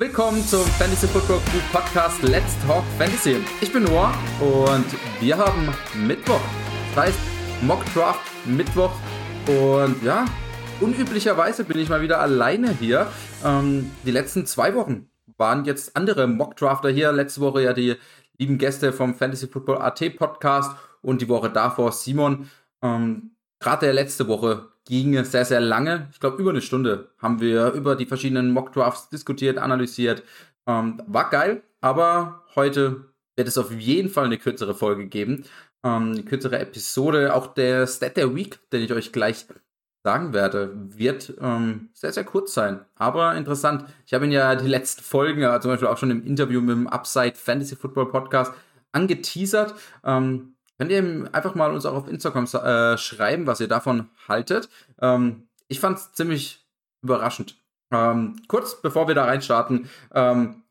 Willkommen zum Fantasy Football Crew Podcast Let's Talk Fantasy. Ich bin Noah und wir haben Mittwoch. Das heißt Mock Draft Mittwoch und ja, unüblicherweise bin ich mal wieder alleine hier. Ähm, die letzten zwei Wochen waren jetzt andere Mock Drafter hier. Letzte Woche ja die lieben Gäste vom Fantasy Football AT Podcast und die Woche davor Simon. Ähm, Gerade der letzte Woche ging sehr, sehr lange. Ich glaube, über eine Stunde haben wir über die verschiedenen Mock-Drafts diskutiert, analysiert. Ähm, war geil, aber heute wird es auf jeden Fall eine kürzere Folge geben. Ähm, eine kürzere Episode. Auch der Stat der Week, den ich euch gleich sagen werde, wird ähm, sehr, sehr kurz sein. Aber interessant. Ich habe ihn ja die letzten Folgen, zum Beispiel auch schon im Interview mit dem Upside Fantasy Football Podcast, angeteasert. Ähm, Könnt ihr einfach mal uns auch auf Instagram äh, schreiben, was ihr davon haltet. Ähm, ich fand es ziemlich überraschend. Ähm, kurz bevor wir da reinstarten, ähm,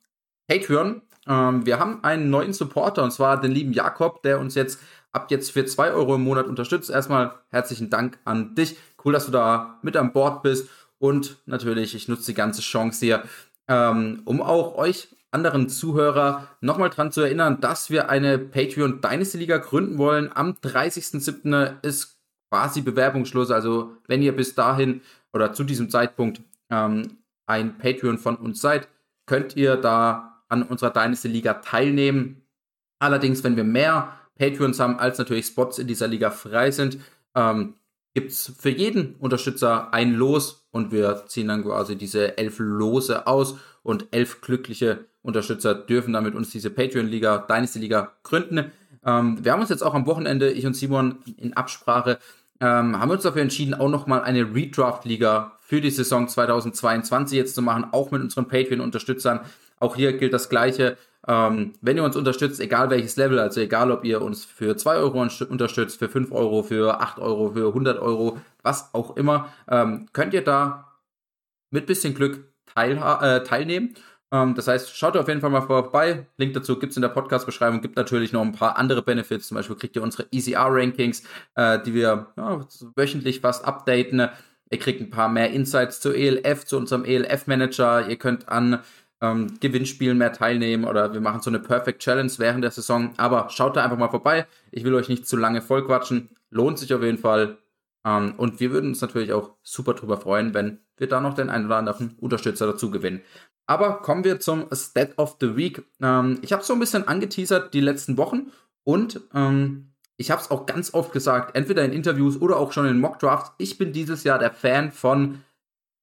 Patreon. Ähm, wir haben einen neuen Supporter und zwar den lieben Jakob, der uns jetzt ab jetzt für 2 Euro im Monat unterstützt. Erstmal herzlichen Dank an dich. Cool, dass du da mit an Bord bist. Und natürlich, ich nutze die ganze Chance hier, ähm, um auch euch anderen Zuhörer nochmal dran zu erinnern, dass wir eine Patreon Dynasty Liga gründen wollen. Am 30.07. ist quasi Bewerbungsschluss. Also wenn ihr bis dahin oder zu diesem Zeitpunkt ähm, ein Patreon von uns seid, könnt ihr da an unserer Dynasty Liga teilnehmen. Allerdings, wenn wir mehr Patreons haben, als natürlich Spots in dieser Liga frei sind, ähm, gibt es für jeden Unterstützer ein Los und wir ziehen dann quasi diese elf Lose aus und elf glückliche Unterstützer dürfen dann mit uns diese Patreon-Liga, Dynasty-Liga gründen. Ähm, wir haben uns jetzt auch am Wochenende, ich und Simon in Absprache, ähm, haben uns dafür entschieden, auch nochmal eine Redraft-Liga für die Saison 2022 jetzt zu machen, auch mit unseren Patreon-Unterstützern. Auch hier gilt das Gleiche. Ähm, wenn ihr uns unterstützt, egal welches Level, also egal ob ihr uns für 2 Euro unterstützt, für 5 Euro, für 8 Euro, für 100 Euro, was auch immer, ähm, könnt ihr da mit bisschen Glück teil, äh, teilnehmen. Ähm, das heißt, schaut auf jeden Fall mal vorbei. Link dazu gibt es in der Podcast-Beschreibung. Gibt natürlich noch ein paar andere Benefits. Zum Beispiel kriegt ihr unsere ECR-Rankings, äh, die wir ja, wöchentlich fast updaten. Ihr kriegt ein paar mehr Insights zu ELF, zu unserem ELF-Manager. Ihr könnt an ähm, Gewinnspielen mehr teilnehmen oder wir machen so eine Perfect Challenge während der Saison. Aber schaut da einfach mal vorbei. Ich will euch nicht zu lange vollquatschen. Lohnt sich auf jeden Fall. Ähm, und wir würden uns natürlich auch super drüber freuen, wenn wir da noch den einen oder anderen Unterstützer dazu gewinnen. Aber kommen wir zum Stat of the Week. Ähm, ich habe so ein bisschen angeteasert die letzten Wochen und ähm, ich habe es auch ganz oft gesagt, entweder in Interviews oder auch schon in Mock Drafts. Ich bin dieses Jahr der Fan von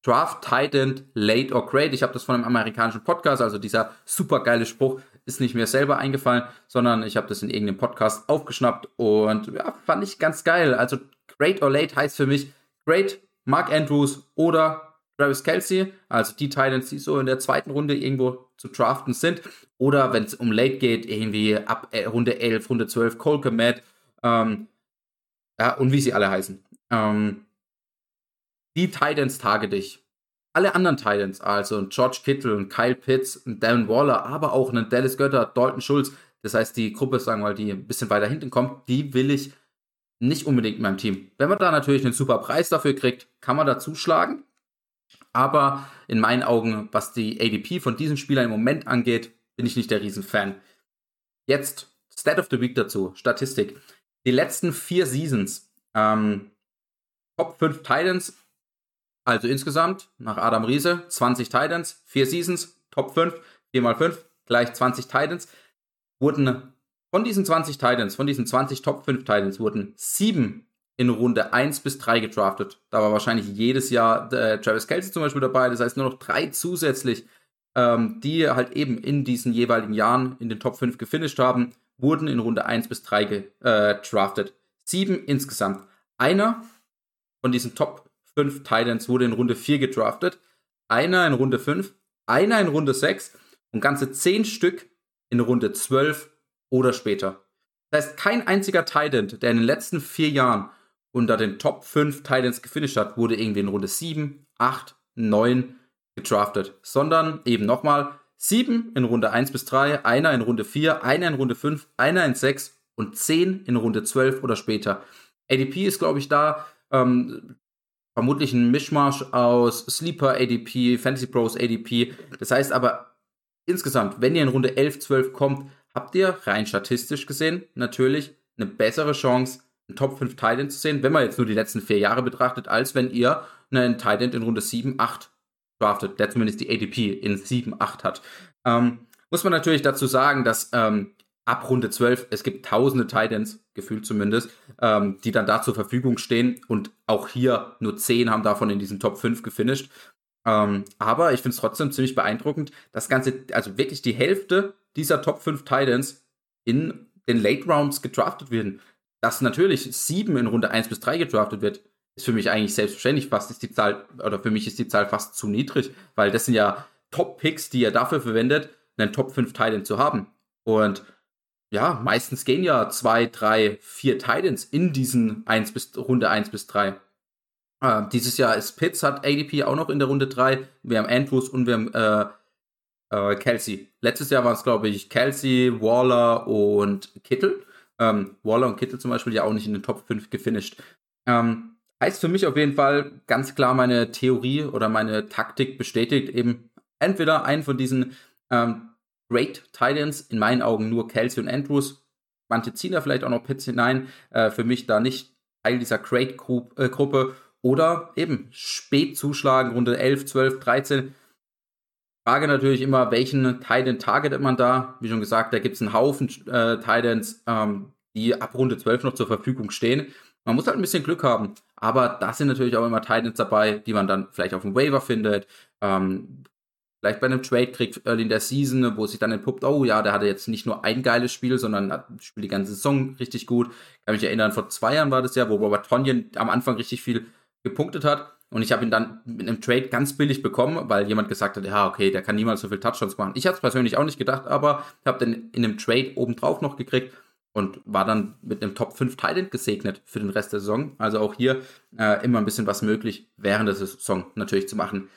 Draft Titan Late or Great. Ich habe das von einem amerikanischen Podcast, also dieser super geile Spruch ist nicht mir selber eingefallen, sondern ich habe das in irgendeinem Podcast aufgeschnappt und ja, fand ich ganz geil. Also Great or Late heißt für mich Great Mark Andrews oder Travis Kelsey, also die Titans, die so in der zweiten Runde irgendwo zu draften sind. Oder wenn es um Late geht, irgendwie ab äh, Runde 11, Runde 12, Cole Komet, ähm, ja, und wie sie alle heißen. Ähm, die Titans tage dich. Alle anderen Titans, also George Kittle und Kyle Pitts und Darren Waller, aber auch einen Dallas Götter, Dalton Schulz, das heißt die Gruppe, sagen wir mal, die ein bisschen weiter hinten kommt, die will ich nicht unbedingt in meinem Team. Wenn man da natürlich einen super Preis dafür kriegt, kann man da zuschlagen. Aber in meinen Augen, was die ADP von diesen Spielern im Moment angeht, bin ich nicht der Riesenfan. Jetzt Stat of the Week dazu, Statistik. Die letzten vier Seasons, ähm, Top 5 Titans, also insgesamt nach Adam Riese 20 Titans, vier Seasons, Top 5, 4 mal 5, gleich 20 Titans, wurden von diesen 20 Titans, von diesen 20 Top 5 Titans, wurden sieben in Runde 1 bis 3 gedraftet. Da war wahrscheinlich jedes Jahr äh, Travis Kelsey zum Beispiel dabei. Das heißt nur noch drei zusätzlich, ähm, die halt eben in diesen jeweiligen Jahren in den Top 5 gefinisht haben, wurden in Runde 1 bis 3 gedraftet. Äh, Sieben insgesamt. Einer von diesen Top 5 Titans wurde in Runde 4 gedraftet. Einer in Runde 5, einer in Runde 6 und ganze 10 Stück in Runde 12 oder später. Das heißt, kein einziger Titan, der in den letzten vier Jahren unter den Top 5 Titans gefinisht hat, wurde irgendwie in Runde 7, 8, 9 gedraftet, sondern eben nochmal 7 in Runde 1 bis 3, einer in Runde 4, einer in Runde 5, einer in 6 und 10 in Runde 12 oder später. ADP ist, glaube ich, da ähm, vermutlich ein Mischmasch aus Sleeper ADP, Fantasy Pros ADP. Das heißt aber, insgesamt, wenn ihr in Runde 11, 12 kommt, habt ihr rein statistisch gesehen natürlich eine bessere Chance, Top 5 Titan zu sehen, wenn man jetzt nur die letzten vier Jahre betrachtet, als wenn ihr einen Titan in Runde 7, 8 draftet, der zumindest die ADP in 7, 8 hat. Ähm, muss man natürlich dazu sagen, dass ähm, ab Runde 12, es gibt tausende Titans, gefühlt zumindest, ähm, die dann da zur Verfügung stehen und auch hier nur 10 haben davon in diesen Top 5 gefinisht. Ähm, aber ich finde es trotzdem ziemlich beeindruckend, das Ganze, also wirklich die Hälfte dieser Top 5 Titans in den Late Rounds gedraftet werden. Dass natürlich 7 in Runde 1 bis 3 gedraftet wird, ist für mich eigentlich selbstverständlich. Fast ist die Zahl, oder für mich ist die Zahl fast zu niedrig, weil das sind ja Top-Picks, die er dafür verwendet, einen Top 5 Titan zu haben. Und ja, meistens gehen ja zwei, drei, vier Titans in diesen 1 bis, Runde 1 bis 3. Äh, dieses Jahr ist Pitts, hat ADP auch noch in der Runde 3. Wir haben Andrews und wir haben äh, äh, Kelsey. Letztes Jahr waren es, glaube ich, Kelsey, Waller und Kittel. Ähm, Waller und Kittel zum Beispiel ja auch nicht in den Top 5 gefinisht. Ähm, heißt für mich auf jeden Fall ganz klar meine Theorie oder meine Taktik bestätigt eben entweder einen von diesen ähm, Great Titans, in meinen Augen nur Kelsey und Andrews. Manche ziehen da vielleicht auch noch Pitts hinein. Äh, für mich da nicht Teil dieser Great-Gruppe. Äh, oder eben spät zuschlagen, Runde 11, 12, 13. Frage natürlich immer, welchen Titan targetet man da? Wie schon gesagt, da gibt es einen Haufen äh, Titans, ähm, die ab Runde 12 noch zur Verfügung stehen. Man muss halt ein bisschen Glück haben. Aber da sind natürlich auch immer Titans dabei, die man dann vielleicht auf dem Waiver findet. Ähm, vielleicht bei einem Trade kriegt early in der Season, wo sich dann entpuppt, oh ja, der hatte jetzt nicht nur ein geiles Spiel, sondern spielt die ganze Saison richtig gut. Ich kann mich erinnern, vor zwei Jahren war das ja, wo Robert Tonyan am Anfang richtig viel gepunktet hat. Und ich habe ihn dann mit einem Trade ganz billig bekommen, weil jemand gesagt hat, ja, okay, der kann niemals so viel Touchdowns machen. Ich habe es persönlich auch nicht gedacht, aber habe den in einem Trade obendrauf noch gekriegt und war dann mit einem Top 5 Talent gesegnet für den Rest der Saison. Also auch hier äh, immer ein bisschen was möglich, während der Saison natürlich zu machen.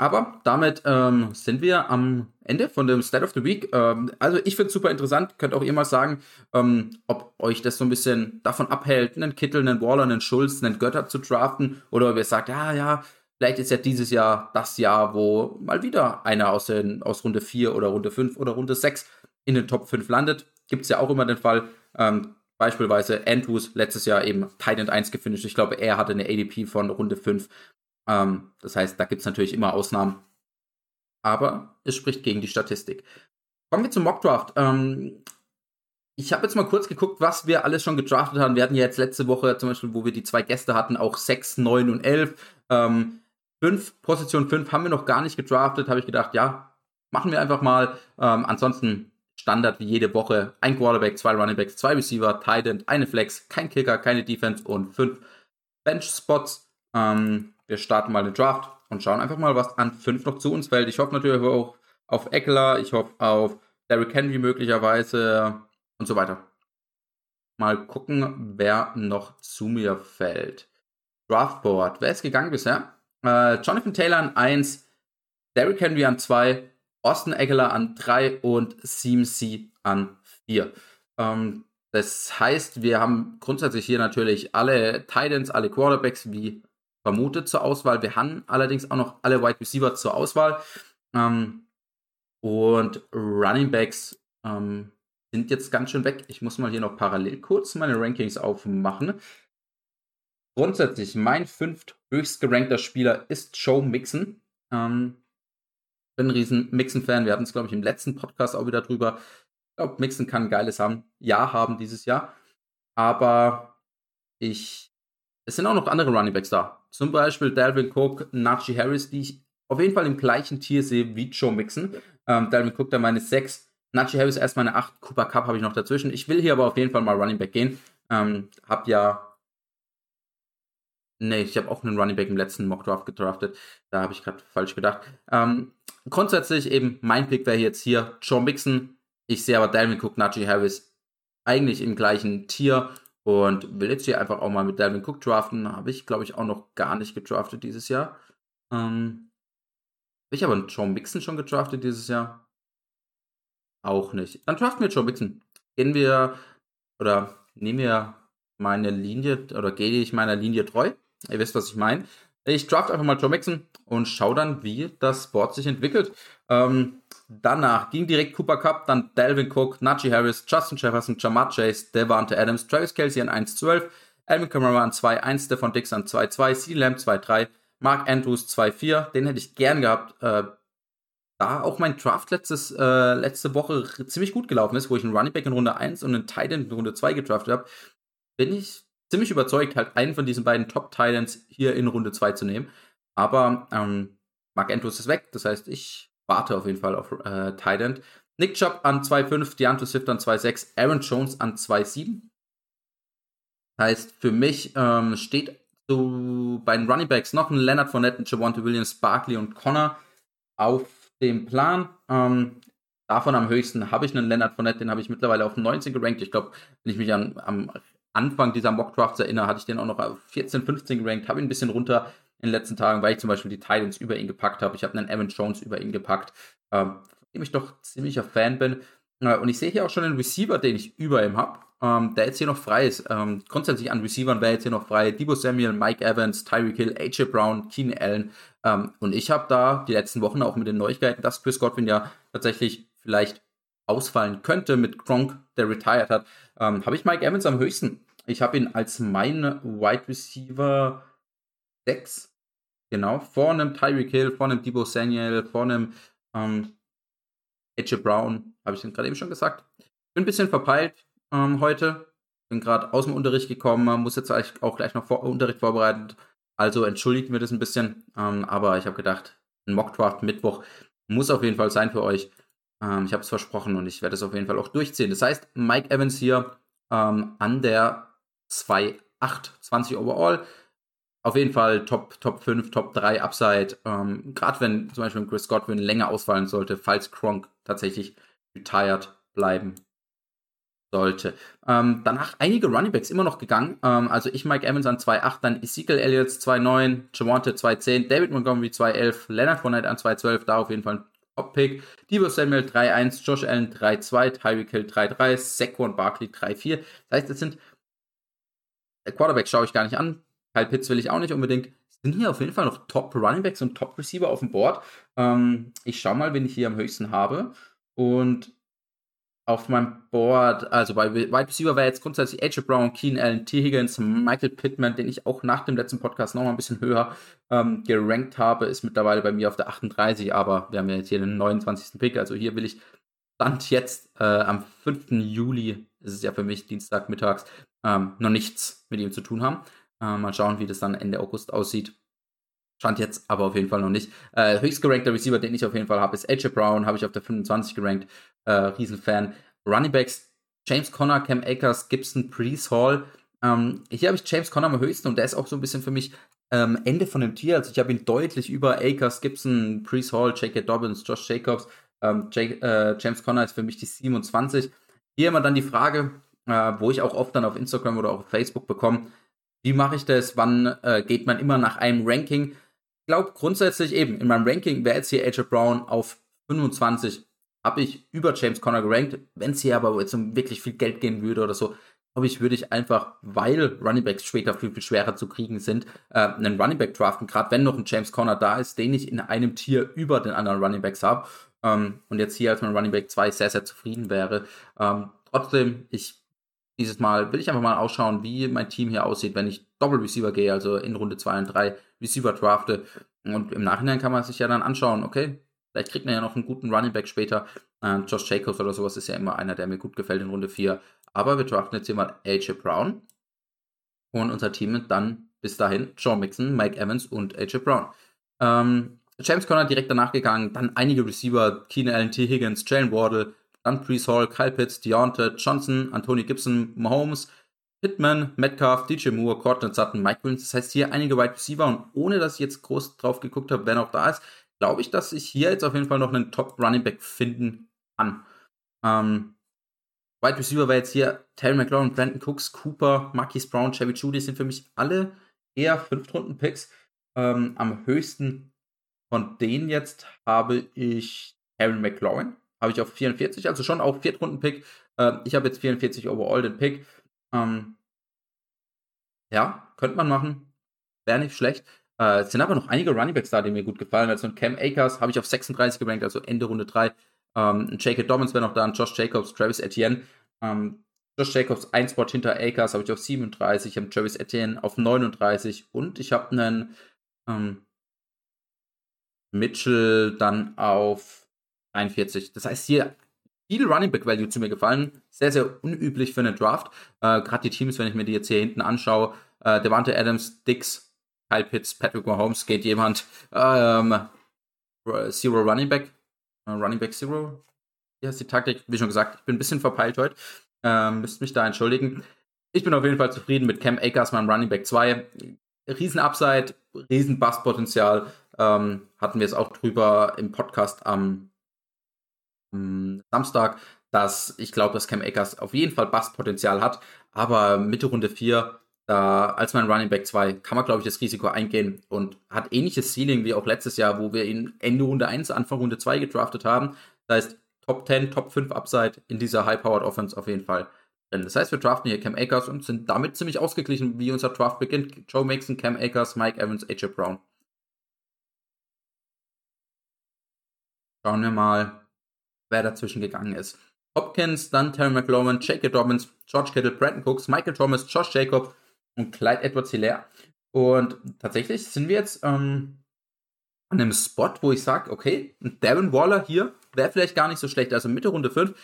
Aber damit ähm, sind wir am Ende von dem State of the Week. Ähm, also ich finde es super interessant. Könnt auch ihr mal sagen, ähm, ob euch das so ein bisschen davon abhält, einen Kittel, einen Waller, einen Schulz, einen Götter zu draften. Oder ob ihr sagt, ja, ja, vielleicht ist ja dieses Jahr das Jahr, wo mal wieder einer aus, den, aus Runde 4 oder Runde 5 oder Runde 6 in den Top 5 landet. Gibt es ja auch immer den Fall. Ähm, beispielsweise Andrews letztes Jahr eben Titan 1 gefinisht. Ich glaube, er hatte eine ADP von Runde 5. Ähm, das heißt, da gibt es natürlich immer Ausnahmen. Aber es spricht gegen die Statistik. Kommen wir zum Mockdraft. Ähm, ich habe jetzt mal kurz geguckt, was wir alles schon gedraftet haben. Wir hatten ja jetzt letzte Woche zum Beispiel, wo wir die zwei Gäste hatten, auch 6, 9 und 11. Ähm, 5, Position 5 haben wir noch gar nicht gedraftet. Habe ich gedacht, ja, machen wir einfach mal. Ähm, ansonsten Standard wie jede Woche. Ein Quarterback, zwei Runningbacks, zwei Receiver, Tight End, eine Flex, kein Kicker, keine Defense und fünf Bench-Spots. Ähm, wir starten mal den Draft und schauen einfach mal, was an 5 noch zu uns fällt. Ich hoffe natürlich auch auf Eckler, ich hoffe auf Derrick Henry möglicherweise und so weiter. Mal gucken, wer noch zu mir fällt. Draftboard. Wer ist gegangen bisher? Äh, Jonathan Taylor an 1, Derrick Henry an 2, Austin Eckler an 3 und CMC an 4. Ähm, das heißt, wir haben grundsätzlich hier natürlich alle Titans, alle Quarterbacks wie vermutet zur Auswahl. Wir haben allerdings auch noch alle Wide Receiver zur Auswahl. Ähm, und Running Backs ähm, sind jetzt ganz schön weg. Ich muss mal hier noch parallel kurz meine Rankings aufmachen. Grundsätzlich, mein fünft höchst gerankter Spieler ist Joe Mixon. Ähm, bin ein riesen Mixon-Fan. Wir hatten es, glaube ich, im letzten Podcast auch wieder drüber. Ich glaube, Mixon kann Geiles haben. Ja, haben dieses Jahr. Aber ich, es sind auch noch andere Running Backs da. Zum Beispiel Dalvin Cook, Najee Harris, die ich auf jeden Fall im gleichen Tier sehe wie Joe Mixon. Ähm, Dalvin Cook da meine 6, Najee Harris erst meine 8, Cooper Cup habe ich noch dazwischen. Ich will hier aber auf jeden Fall mal Running Back gehen. Ähm, hab ja Nee, ich habe auch einen Running Back im letzten Mock Draft gedraftet. Da habe ich gerade falsch gedacht. Ähm, grundsätzlich eben, mein Pick wäre jetzt hier Joe Mixon. Ich sehe aber Dalvin Cook, Najee Harris eigentlich im gleichen Tier. Und will jetzt hier einfach auch mal mit Dalvin Cook draften. Habe ich, glaube ich, auch noch gar nicht gedraftet dieses Jahr. Ähm, habe ich aber einen Joe Mixon schon gedraftet dieses Jahr? Auch nicht. Dann draften wir Joe Mixon. Gehen wir oder nehmen wir meine Linie oder gehe ich meiner Linie treu? Ihr wisst, was ich meine. Ich draft einfach mal Joe Mixon und schau dann, wie das Board sich entwickelt. Ähm, danach ging direkt Cooper Cup, dann Dalvin Cook, Najee Harris, Justin Jefferson, Jamar Chase, Devante Adams, Travis Kelsey an 1-12, Alvin Kamara an 2-1, Stefan Dix an 2-2, C. Lamb 2-3, Mark Andrews 2-4. Den hätte ich gern gehabt. Äh, da auch mein Draft letztes, äh, letzte Woche ziemlich gut gelaufen ist, wo ich einen Running Back in Runde 1 und einen Tight End in Runde 2 gedraftet habe, bin ich ziemlich überzeugt, halt einen von diesen beiden Top Titans hier in Runde 2 zu nehmen. Aber ähm, Mark Andrews ist weg, das heißt, ich warte auf jeden Fall auf äh, Tight Nick Chubb an 2,5, Deanto Swift an 2,6, Aaron Jones an 2,7. Heißt, für mich ähm, steht so bei den Running Backs noch ein Leonard Fournette, Javante Williams, Barkley und Connor auf dem Plan. Ähm, davon am höchsten habe ich einen Leonard Fournette, den habe ich mittlerweile auf 19 gerankt. Ich glaube, wenn ich mich an, am Anfang dieser Mock Drafts erinnere, hatte ich den auch noch auf 14, 15 gerankt, habe ihn ein bisschen runter in den letzten Tagen, weil ich zum Beispiel die Titans über ihn gepackt habe. Ich habe einen Evan Jones über ihn gepackt, ähm, von dem ich doch ziemlicher Fan bin. Äh, und ich sehe hier auch schon einen Receiver, den ich über ihm habe, ähm, der jetzt hier noch frei ist. Ähm, grundsätzlich an Receivern wäre jetzt hier noch frei. Debo Samuel, Mike Evans, Tyreek Hill, AJ Brown, Keenan Allen. Ähm, und ich habe da die letzten Wochen auch mit den Neuigkeiten, dass Chris Godwin ja tatsächlich vielleicht ausfallen könnte mit Gronk, der retired hat, ähm, habe ich Mike Evans am höchsten. Ich habe ihn als mein Wide Receiver 6. Genau, vor einem Tyreek Hill, vor einem Debo Samuel, vor einem ähm, AJ Brown, habe ich gerade eben schon gesagt. Bin ein bisschen verpeilt ähm, heute. Bin gerade aus dem Unterricht gekommen, muss jetzt auch gleich noch vor Unterricht vorbereiten. Also entschuldigt mir das ein bisschen. Ähm, aber ich habe gedacht, ein Mockdraft Mittwoch muss auf jeden Fall sein für euch. Ähm, ich habe es versprochen und ich werde es auf jeden Fall auch durchziehen. Das heißt, Mike Evans hier ähm, an der 2,8, 20 overall. Auf jeden Fall Top, Top 5, Top 3 Upside. Ähm, Gerade wenn zum Beispiel Chris Godwin länger ausfallen sollte, falls Kronk tatsächlich retired bleiben sollte. Ähm, danach einige Runningbacks immer noch gegangen. Ähm, also ich Mike Evans an 2.8, dann Ezekiel Elliott 2.9, Javante 2.10, David Montgomery 2.11, Leonard Fournette an 2.12, da auf jeden Fall ein Top-Pick. Debo Samuel 3.1, Josh Allen 3.2, Tyreek Hill 3.3, Saquon Barkley 3.4. Das heißt, es sind der Quarterback schaue ich gar nicht an. Kyle Pitts will ich auch nicht unbedingt. Sind hier auf jeden Fall noch Top Runningbacks und Top Receiver auf dem Board. Ähm, ich schaue mal, wen ich hier am höchsten habe. Und auf meinem Board, also bei Wide Receiver wäre jetzt grundsätzlich AJ Brown, Keen Allen, T. Higgins, Michael Pittman, den ich auch nach dem letzten Podcast nochmal ein bisschen höher ähm, gerankt habe, ist mittlerweile bei mir auf der 38, aber wir haben ja jetzt hier den 29. Pick, also hier will ich Stand jetzt äh, am 5. Juli, ist es ja für mich Dienstagmittags, ähm, noch nichts mit ihm zu tun haben. Äh, mal schauen, wie das dann Ende August aussieht. Stand jetzt aber auf jeden Fall noch nicht. Äh, höchst Receiver, den ich auf jeden Fall habe, ist AJ Brown, habe ich auf der 25 gerankt. Äh, Riesenfan. Running Backs, James Conner, Cam Akers, Gibson, Priest Hall. Ähm, hier habe ich James Conner am höchsten und der ist auch so ein bisschen für mich ähm, Ende von dem Tier. Also ich habe ihn deutlich über Akers, Gibson, Priest Hall, J.K. Dobbins, Josh Jacobs. Ähm, J äh, James Conner ist für mich die 27. Hier immer dann die Frage, äh, wo ich auch oft dann auf Instagram oder auch auf Facebook bekomme, wie mache ich das? Wann äh, geht man immer nach einem Ranking? Glaube grundsätzlich eben, in meinem Ranking wäre jetzt hier AJ Brown auf 25, habe ich über James Conner gerankt. Wenn es hier aber jetzt um wirklich viel Geld gehen würde oder so, glaube ich, würde ich einfach, weil Running Backs später viel, viel schwerer zu kriegen sind, äh, einen Running Back draften, gerade wenn noch ein James Conner da ist, den ich in einem Tier über den anderen Running Backs habe. Ähm, und jetzt hier als mein Running Back 2 sehr, sehr zufrieden wäre. Ähm, trotzdem, ich dieses Mal will ich einfach mal ausschauen, wie mein Team hier aussieht, wenn ich Doppel Receiver gehe, also in Runde 2 und 3 Receiver drafte. Und im Nachhinein kann man sich ja dann anschauen, okay, vielleicht kriegt man ja noch einen guten Running Back später. Äh, Josh Jacobs oder sowas ist ja immer einer, der mir gut gefällt in Runde 4. Aber wir draften jetzt hier mal AJ Brown. Und unser Team dann bis dahin John Mixon, Mike Evans und AJ Brown. Ähm, James Conner direkt danach gegangen, dann einige Receiver, Keenan Allen, T. Higgins, Jalen Wardle, dann Hall, Kyle Pitts, Deontay, Johnson, Anthony Gibson, Mahomes, Pittman, Metcalf, DJ Moore, Cortland Sutton, Mike Williams. Das heißt hier einige Wide Receiver und ohne dass ich jetzt groß drauf geguckt habe, wer noch da ist, glaube ich, dass ich hier jetzt auf jeden Fall noch einen Top Running Back finden kann. Ähm, Wide Receiver war jetzt hier Terry McLaurin, Brandon Cooks, Cooper, Marquis Brown, Chevy Judy sind für mich alle eher Fünftrunden-Picks. Ähm, am höchsten von denen jetzt habe ich Terry McLaurin habe ich auf 44, also schon auch Viertrunden-Pick. Äh, ich habe jetzt 44 overall den Pick. Ähm, ja, könnte man machen. Wäre nicht schlecht. Äh, es sind aber noch einige Runningbacks da, die mir gut gefallen. Also ein Cam Akers habe ich auf 36 gerankt, also Ende Runde 3. Ähm, ein J.K. Dobbins wäre noch da, ein Josh Jacobs, Travis Etienne. Ähm, Josh Jacobs ein Spot hinter Akers habe ich auf 37, ich habe Travis Etienne auf 39 und ich habe einen ähm, Mitchell dann auf 41. Das heißt, hier viel Running Back Value zu mir gefallen. Sehr, sehr unüblich für eine Draft. Äh, Gerade die Teams, wenn ich mir die jetzt hier hinten anschaue, äh, Devante Adams, Dix, Kyle Pitts, Patrick Mahomes, geht jemand ähm, Zero Running Back. Äh, Running Back Zero. Hier ist die Taktik. Wie schon gesagt, ich bin ein bisschen verpeilt heute. Ähm, müsst mich da entschuldigen. Ich bin auf jeden Fall zufrieden mit Cam Akers, meinem Running Back 2. Riesen Upside, riesen Basspotenzial. Ähm, hatten wir es auch drüber im Podcast am Samstag, dass ich glaube, dass Cam Akers auf jeden Fall Basspotenzial hat. Aber Mitte Runde 4, da als mein Running Back 2, kann man, glaube ich, das Risiko eingehen und hat ähnliches Ceiling wie auch letztes Jahr, wo wir ihn Ende Runde 1, Anfang Runde 2 gedraftet haben. Das heißt, Top 10, Top 5 Upside in dieser High-Powered Offense auf jeden Fall. Das heißt, wir draften hier Cam Akers und sind damit ziemlich ausgeglichen, wie unser Draft beginnt. Joe Mixon, Cam Akers, Mike Evans, AJ Brown. Schauen wir mal, wer dazwischen gegangen ist. Hopkins, dann Terry McLaurin, J.K. Dobbins, George Kittle, Brandon Cooks, Michael Thomas, Josh Jacob und Clyde Edwards Hilaire. Und tatsächlich sind wir jetzt ähm, an einem Spot, wo ich sage, okay, Darren Waller hier wäre vielleicht gar nicht so schlecht. Also Mitte Runde 5.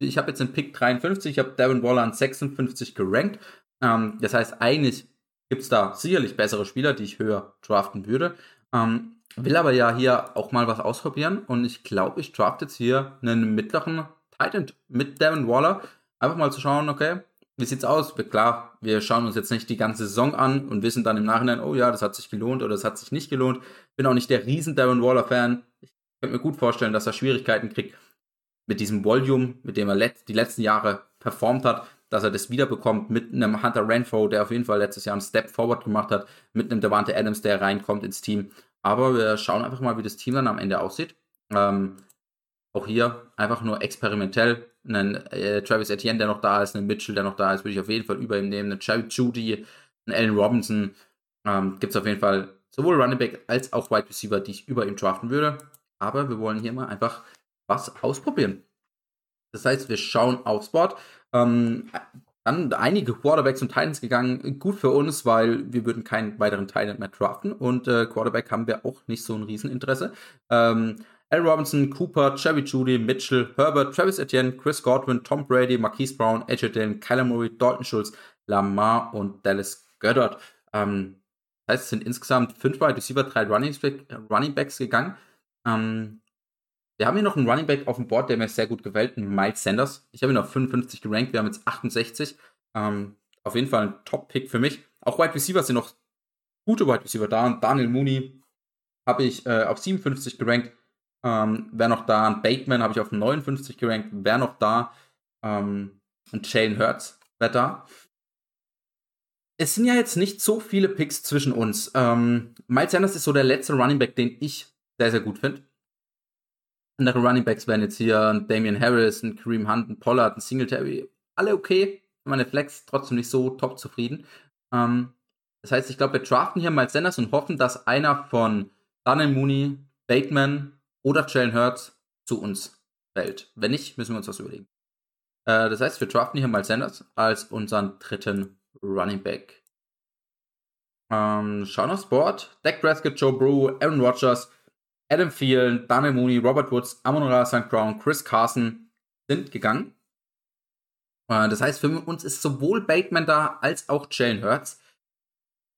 Ich habe jetzt den Pick 53, ich habe Darren Waller an 56 gerankt. Ähm, das heißt, eigentlich gibt es da sicherlich bessere Spieler, die ich höher draften würde. Ähm, will aber ja hier auch mal was ausprobieren und ich glaube, ich draft jetzt hier einen mittleren Titan mit Darren Waller. Einfach mal zu schauen, okay, wie sieht's aus? Klar, wir schauen uns jetzt nicht die ganze Saison an und wissen dann im Nachhinein, oh ja, das hat sich gelohnt oder das hat sich nicht gelohnt. Bin auch nicht der riesen Darren Waller Fan. Ich könnte mir gut vorstellen, dass er Schwierigkeiten kriegt mit diesem Volume, mit dem er die letzten Jahre performt hat, dass er das wiederbekommt mit einem Hunter Renfro, der auf jeden Fall letztes Jahr einen Step Forward gemacht hat, mit einem Devante Adams, der reinkommt ins Team. Aber wir schauen einfach mal, wie das Team dann am Ende aussieht. Ähm, auch hier einfach nur experimentell. Einen äh, Travis Etienne, der noch da ist, einen Mitchell, der noch da ist, würde ich auf jeden Fall über ihm nehmen. Einen Jerry Judy, einen Allen Robinson. Ähm, Gibt es auf jeden Fall sowohl Running Back als auch Wide Receiver, die ich über ihm draften würde. Aber wir wollen hier mal einfach was ausprobieren. Das heißt, wir schauen aufs Board. Ähm, dann einige Quarterbacks und Titans gegangen. Gut für uns, weil wir würden keinen weiteren Titan mehr draften. Und äh, Quarterback haben wir auch nicht so ein Rieseninteresse. Ähm, Al Robinson, Cooper, Chevy Judy, Mitchell, Herbert, Travis Etienne, Chris Godwin, Tom Brady, Marquise Brown, Dillon, Kyler Murray, Dalton Schultz, Lamar und Dallas Goddard. Ähm, das heißt, es sind insgesamt fünf Wide Receiver, drei Running, Running Backs gegangen. Ähm, wir haben hier noch einen Running Back auf dem Board, der mir sehr gut gefällt, Miles Sanders. Ich habe ihn auf 55 gerankt, wir haben jetzt 68. Ähm, auf jeden Fall ein Top-Pick für mich. Auch Wide Receiver sind noch gute Wide Receiver da. Daniel Mooney habe ich äh, auf 57 gerankt. Ähm, wer noch da? Bateman habe ich auf 59 gerankt. Wer noch da? Ähm, und Jalen Hurts wer da. Es sind ja jetzt nicht so viele Picks zwischen uns. Ähm, Miles Sanders ist so der letzte Running Back, den ich sehr, sehr gut finde. Andere Running Backs wären jetzt hier ein Damian Harris, ein Kareem Hunt, ein Pollard, ein Singletary. Alle okay. Meine Flex trotzdem nicht so top zufrieden. Ähm, das heißt, ich glaube, wir draften hier mal Sanders und hoffen, dass einer von Daniel Mooney, Bateman oder Jalen Hurts zu uns fällt. Wenn nicht, müssen wir uns was überlegen. Äh, das heißt, wir draften hier mal Sanders als unseren dritten Running Back. Ähm, schauen aufs Board. Dak Prescott, Joe Brew, Aaron Rodgers, Adam Thielen, Daniel Mooney, Robert Woods, Amon St. Brown, Chris Carson sind gegangen. Äh, das heißt, für uns ist sowohl Bateman da als auch Jalen Hurts.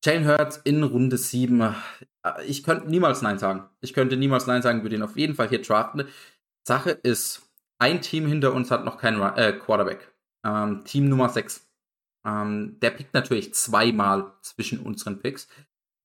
Jalen Hurts in Runde 7. Äh, ich könnte niemals Nein sagen. Ich könnte niemals Nein sagen, würde ihn auf jeden Fall hier draften. Sache ist, ein Team hinter uns hat noch keinen äh, Quarterback. Ähm, Team Nummer 6. Ähm, der pickt natürlich zweimal zwischen unseren Picks.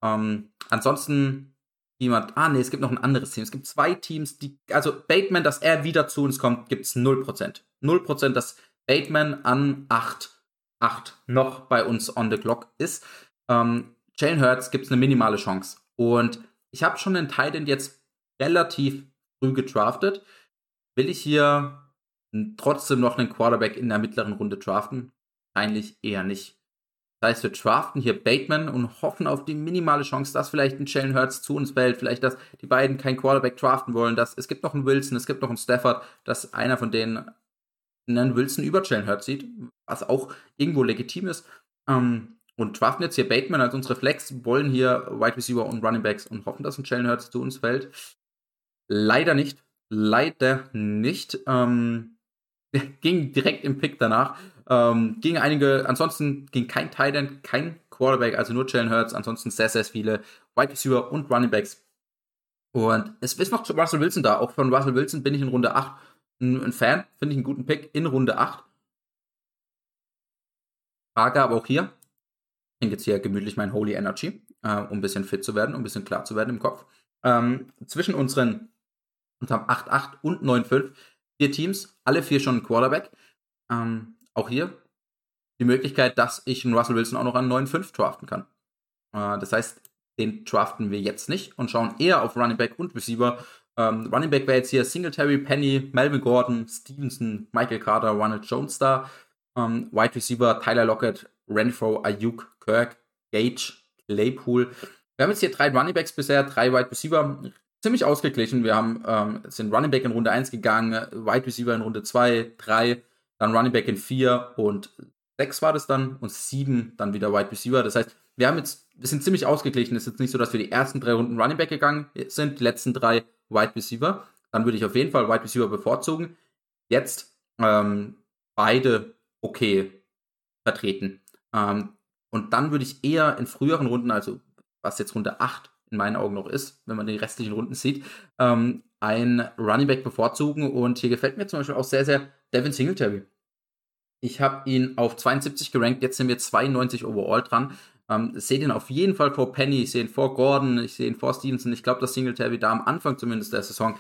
Ähm, ansonsten jemand, ah nee, es gibt noch ein anderes Team. Es gibt zwei Teams, die, also Bateman, dass er wieder zu uns kommt, gibt es 0%. 0%, dass Bateman an 8, 8 noch bei uns on the clock ist. Ähm, Jalen Hurts gibt es eine minimale Chance. Und ich habe schon den Titan jetzt relativ früh gedraftet. Will ich hier trotzdem noch einen Quarterback in der mittleren Runde draften? Wahrscheinlich eher nicht. Das heißt, wir draften hier Bateman und hoffen auf die minimale Chance, dass vielleicht ein Jalen Hurts zu uns fällt, vielleicht, dass die beiden kein Quarterback draften wollen, dass es gibt noch einen Wilson, es gibt noch einen Stafford, dass einer von denen einen Wilson über Jalen Hurts sieht, was auch irgendwo legitim ist. Ähm, und draften jetzt hier Bateman als unsere Flex, wollen hier Wide Receiver und Running Backs und hoffen, dass ein Jalen Hurts zu uns fällt. Leider nicht. Leider nicht. Ähm, ging direkt im Pick danach. Ähm, ging einige, ansonsten ging kein Tight End, kein Quarterback, also nur Jalen Hurts, ansonsten sehr, sehr viele Wide Receiver und Running Backs. Und es ist noch Russell Wilson da. Auch von Russell Wilson bin ich in Runde 8 ein, Fan, finde ich einen guten Pick in Runde 8. Frage aber auch hier. Ich trinke jetzt hier gemütlich mein Holy Energy, äh, um ein bisschen fit zu werden, um ein bisschen klar zu werden im Kopf. Ähm, zwischen unseren unserem 8-8 und 9-5 vier Teams, alle vier schon ein Quarterback. Ähm, auch hier die Möglichkeit, dass ich einen Russell Wilson auch noch an 9-5 draften kann. Äh, das heißt, den draften wir jetzt nicht und schauen eher auf Running Back und Receiver. Ähm, Running Back wäre jetzt hier Singletary, Penny, Melvin Gordon, Stevenson, Michael Carter, Ronald Jones da. Ähm, Wide Receiver Tyler Lockett, Renfro, Ayuk, Kirk, Gage, Claypool. Wir haben jetzt hier drei Running Backs bisher, drei Wide Receiver. Ziemlich ausgeglichen. Wir haben ähm, sind Running Back in Runde 1 gegangen, Wide Receiver in Runde 2, 3, dann Running Back in 4 und 6 war das dann und 7 dann wieder Wide Receiver. Das heißt, wir haben jetzt, wir sind ziemlich ausgeglichen. Es ist jetzt nicht so, dass wir die ersten drei Runden Running Back gegangen sind, die letzten drei Wide Receiver. Dann würde ich auf jeden Fall Wide Receiver bevorzugen. Jetzt ähm, beide okay vertreten. Ähm, und dann würde ich eher in früheren Runden, also was jetzt Runde 8 in meinen Augen noch ist, wenn man die restlichen Runden sieht, ähm, ein Running Back bevorzugen. Und hier gefällt mir zum Beispiel auch sehr, sehr Devin Singletary. Ich habe ihn auf 72 gerankt, jetzt sind wir 92 overall dran. Ähm, sehe den auf jeden Fall vor Penny, ich sehe ihn vor Gordon, ich sehe ihn vor Stevenson. Ich glaube, dass Singletary da am Anfang zumindest der Saison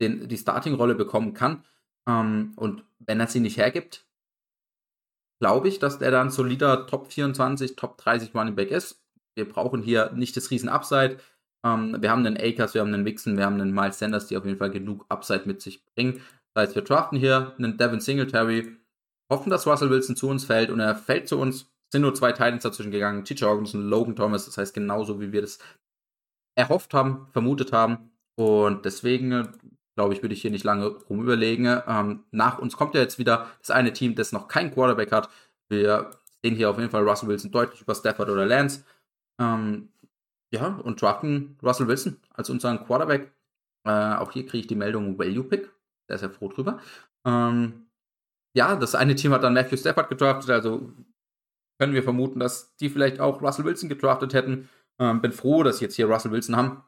den, die Starting-Rolle bekommen kann. Ähm, und wenn er sie nicht hergibt, glaube ich, dass der dann solider Top 24, Top 30 Running Back ist. Wir brauchen hier nicht das riesen Upside. Ähm, wir haben einen Akers, wir haben einen Mixon, wir haben einen Miles Sanders, die auf jeden Fall genug Upside mit sich bringen. Das heißt, wir draften hier einen Devin Singletary, hoffen, dass Russell Wilson zu uns fällt und er fällt zu uns. Sind nur zwei Titans dazwischen gegangen, TJ Jorgensen, Logan Thomas, das heißt genauso, wie wir das erhofft haben, vermutet haben. Und deswegen, glaube ich, würde ich hier nicht lange rumüberlegen. Ähm, nach uns kommt ja jetzt wieder das eine Team, das noch kein Quarterback hat. Wir sehen hier auf jeden Fall Russell Wilson deutlich über Stafford oder Lance. Ähm, ja, und draften Russell Wilson als unseren Quarterback. Äh, auch hier kriege ich die Meldung Value Pick. Sehr, sehr froh drüber. Ähm, ja, das eine Team hat dann Matthew Stafford gedraftet, also können wir vermuten, dass die vielleicht auch Russell Wilson gedraftet hätten. Ähm, bin froh, dass sie jetzt hier Russell Wilson haben.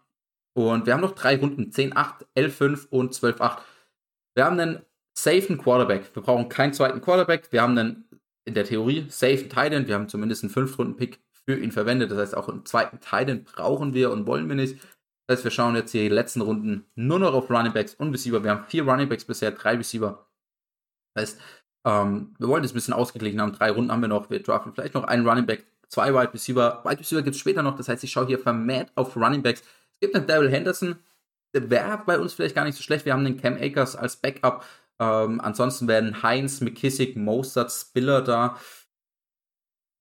Und wir haben noch drei Runden: 10-8, 11-5 und 12-8. Wir haben einen safen Quarterback. Wir brauchen keinen zweiten Quarterback. Wir haben einen in der Theorie safen Titan. Wir haben zumindest einen 5-Runden-Pick für ihn verwendet. Das heißt, auch einen zweiten Titan brauchen wir und wollen wir nicht. Das heißt, wir schauen jetzt hier die letzten Runden nur noch auf Running Backs und Receiver. Wir haben vier Running Backs bisher, drei Receiver. Das heißt, ähm, wir wollen das ein bisschen ausgeglichen haben. Drei Runden haben wir noch. Wir draften vielleicht noch einen Running Back, zwei Wide Receiver. Wide Receiver gibt es später noch. Das heißt, ich schaue hier vermehrt auf Running Backs. Es gibt einen Daryl Henderson. Der wäre bei uns vielleicht gar nicht so schlecht. Wir haben den Cam Akers als Backup. Ähm, ansonsten werden Heinz, McKissick, Mostert, Spiller da.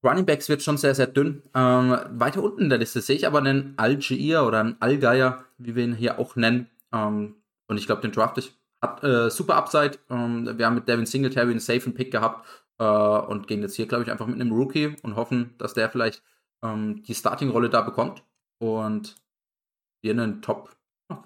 Running Backs wird schon sehr, sehr dünn. Ähm, weiter unten in der Liste sehe ich aber einen Algier oder einen Allgeier, wie wir ihn hier auch nennen. Ähm, und ich glaube, den draft ich. Hat äh, super Upside. Ähm, wir haben mit Devin Singletary einen safen Pick gehabt äh, und gehen jetzt hier, glaube ich, einfach mit einem Rookie und hoffen, dass der vielleicht ähm, die Starting-Rolle da bekommt und wir einen Top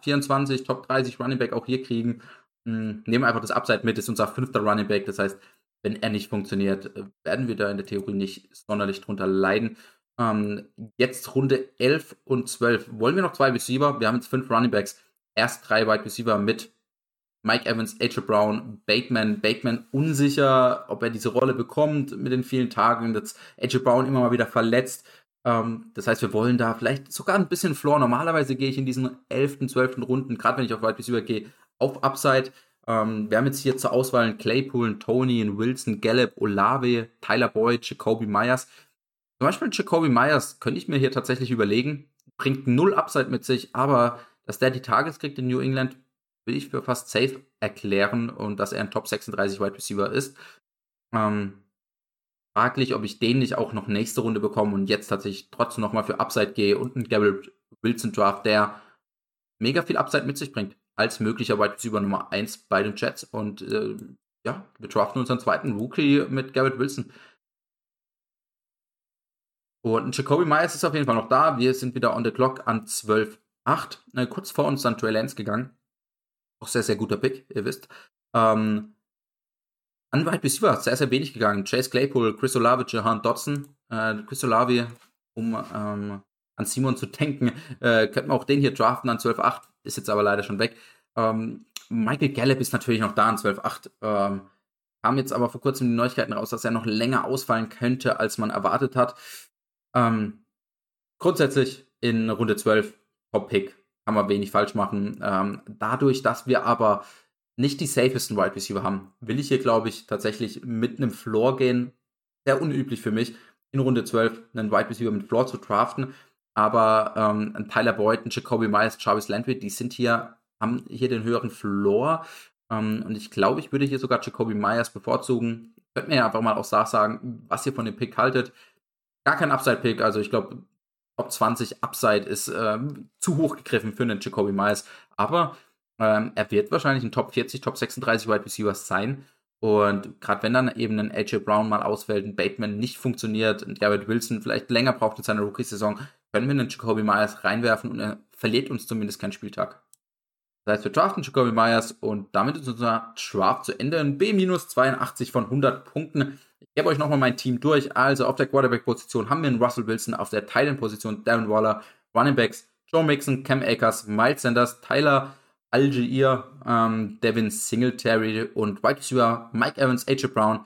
24, Top 30 Running Back auch hier kriegen. Ähm, nehmen einfach das Upside mit, das ist unser fünfter Running Back. Das heißt, wenn er nicht funktioniert, äh, werden wir da in der Theorie nicht sonderlich drunter leiden. Ähm, jetzt Runde 11 und 12. Wollen wir noch zwei Receiver? Wir haben jetzt fünf Running Backs. Erst drei Wide Receiver mit Mike Evans, AJ Brown, Bateman. Bateman unsicher, ob er diese Rolle bekommt mit den vielen Tagen. Jetzt AJ Brown immer mal wieder verletzt. Ähm, das heißt, wir wollen da vielleicht sogar ein bisschen Floor. Normalerweise gehe ich in diesen 11., 12. Runden, gerade wenn ich auf Wide Receiver gehe, auf Upside. Ähm, wir haben jetzt hier zur Auswahl einen Claypool, einen Tony, einen Wilson, Gallup, Olave, Tyler Boyd, Jacoby Myers. Zum Beispiel Jacoby Myers könnte ich mir hier tatsächlich überlegen. Bringt null Upside mit sich, aber dass der die Tages kriegt in New England, will ich für fast safe erklären und dass er ein Top 36 Wide Receiver ist. Ähm, fraglich, ob ich den nicht auch noch nächste Runde bekomme und jetzt tatsächlich trotzdem nochmal für Upside gehe und einen Garrett Wilson Draft, der mega viel Upside mit sich bringt, als möglicher Wide Receiver Nummer 1 bei den Jets. Und äh, ja, wir draften unseren zweiten Rookie mit Garrett Wilson. Und Jacoby Myers ist auf jeden Fall noch da. Wir sind wieder on the clock an 12.8. Äh, kurz vor uns dann Trey Lance gegangen. Auch sehr, sehr guter Pick, ihr wisst. Ähm, an Wide Receiver sehr, sehr wenig gegangen. Chase Claypool, Chris Olave, Jahan Dodson. Äh, Chris Olave, um ähm, an Simon zu denken, äh, könnten wir auch den hier draften an 12.8. Ist jetzt aber leider schon weg. Ähm, Michael Gallup ist natürlich noch da an 12.8. Ähm, kam jetzt aber vor kurzem die Neuigkeiten raus, dass er noch länger ausfallen könnte, als man erwartet hat. Ähm, grundsätzlich in Runde 12 Top-Pick. Kann man wenig falsch machen. Ähm, dadurch, dass wir aber nicht die safesten Wide Receiver haben, will ich hier, glaube ich, tatsächlich mit einem Floor gehen. Sehr unüblich für mich, in Runde 12 einen Wide Receiver mit Floor zu draften. Aber ähm, Tyler Boyd, Jacoby Myers, Jarvis Landry, die sind hier, haben hier den höheren Floor. Ähm, und ich glaube, ich würde hier sogar Jacoby Myers bevorzugen. Könnt mir ja einfach mal auch sagen, was ihr von dem Pick haltet. Gar kein Upside-Pick, also ich glaube, Top 20 Upside ist ähm, zu hoch gegriffen für einen Jacoby Myers. Aber ähm, er wird wahrscheinlich ein Top 40, Top 36 Wide Receiver sein. Und gerade wenn dann eben ein AJ Brown mal ausfällt, ein Bateman nicht funktioniert, ein Garrett Wilson vielleicht länger braucht in seiner Rookie-Saison, können wir einen Jacoby Myers reinwerfen und er verliert uns zumindest keinen Spieltag. Das heißt, wir draften Jacoby Myers und damit ist unser Draft zu Ende. Ein B-82 von 100 Punkten. Ich gebe euch nochmal mein Team durch. Also auf der Quarterback-Position haben wir einen Russell Wilson, auf der Titan-Position Darren Waller, Running Backs Joe Mixon, Cam Akers, Miles Sanders, Tyler Algier, ähm, Devin Singletary und Wide Receiver Mike Evans, AJ Brown,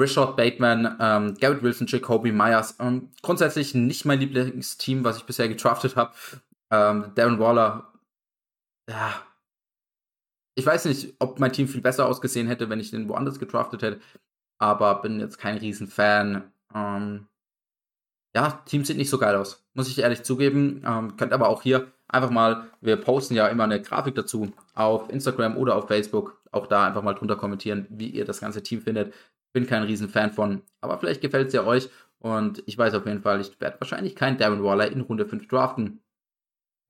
Richard Bateman, ähm, Garrett Wilson, Jacoby Myers. Ähm, grundsätzlich nicht mein Lieblingsteam, was ich bisher getraftet habe. Ähm, Darren Waller, ja. Ich weiß nicht, ob mein Team viel besser ausgesehen hätte, wenn ich den woanders getraftet hätte. Aber bin jetzt kein Riesenfan. Ähm, ja, Teams sieht nicht so geil aus. Muss ich ehrlich zugeben. Ähm, könnt aber auch hier einfach mal, wir posten ja immer eine Grafik dazu auf Instagram oder auf Facebook. Auch da einfach mal drunter kommentieren, wie ihr das ganze Team findet. Bin kein Riesenfan von, aber vielleicht gefällt es ja euch. Und ich weiß auf jeden Fall, ich werde wahrscheinlich keinen Darren Waller in Runde 5 draften.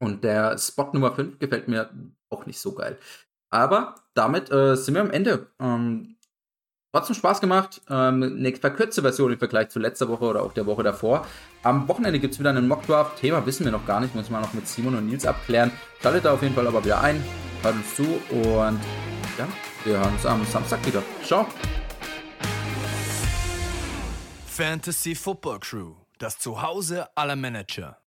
Und der Spot Nummer 5 gefällt mir auch nicht so geil. Aber damit äh, sind wir am Ende. Ähm, Trotzdem Spaß gemacht. Ähm, eine verkürzte Version im Vergleich zu letzter Woche oder auch der Woche davor. Am Wochenende gibt es wieder einen Mockdraft. Thema wissen wir noch gar nicht. Muss man noch mit Simon und Nils abklären. Schaltet da auf jeden Fall aber wieder ein. Hört uns zu und ja, wir hören uns am Samstag wieder. Ciao. Fantasy Football Crew. Das Zuhause aller Manager.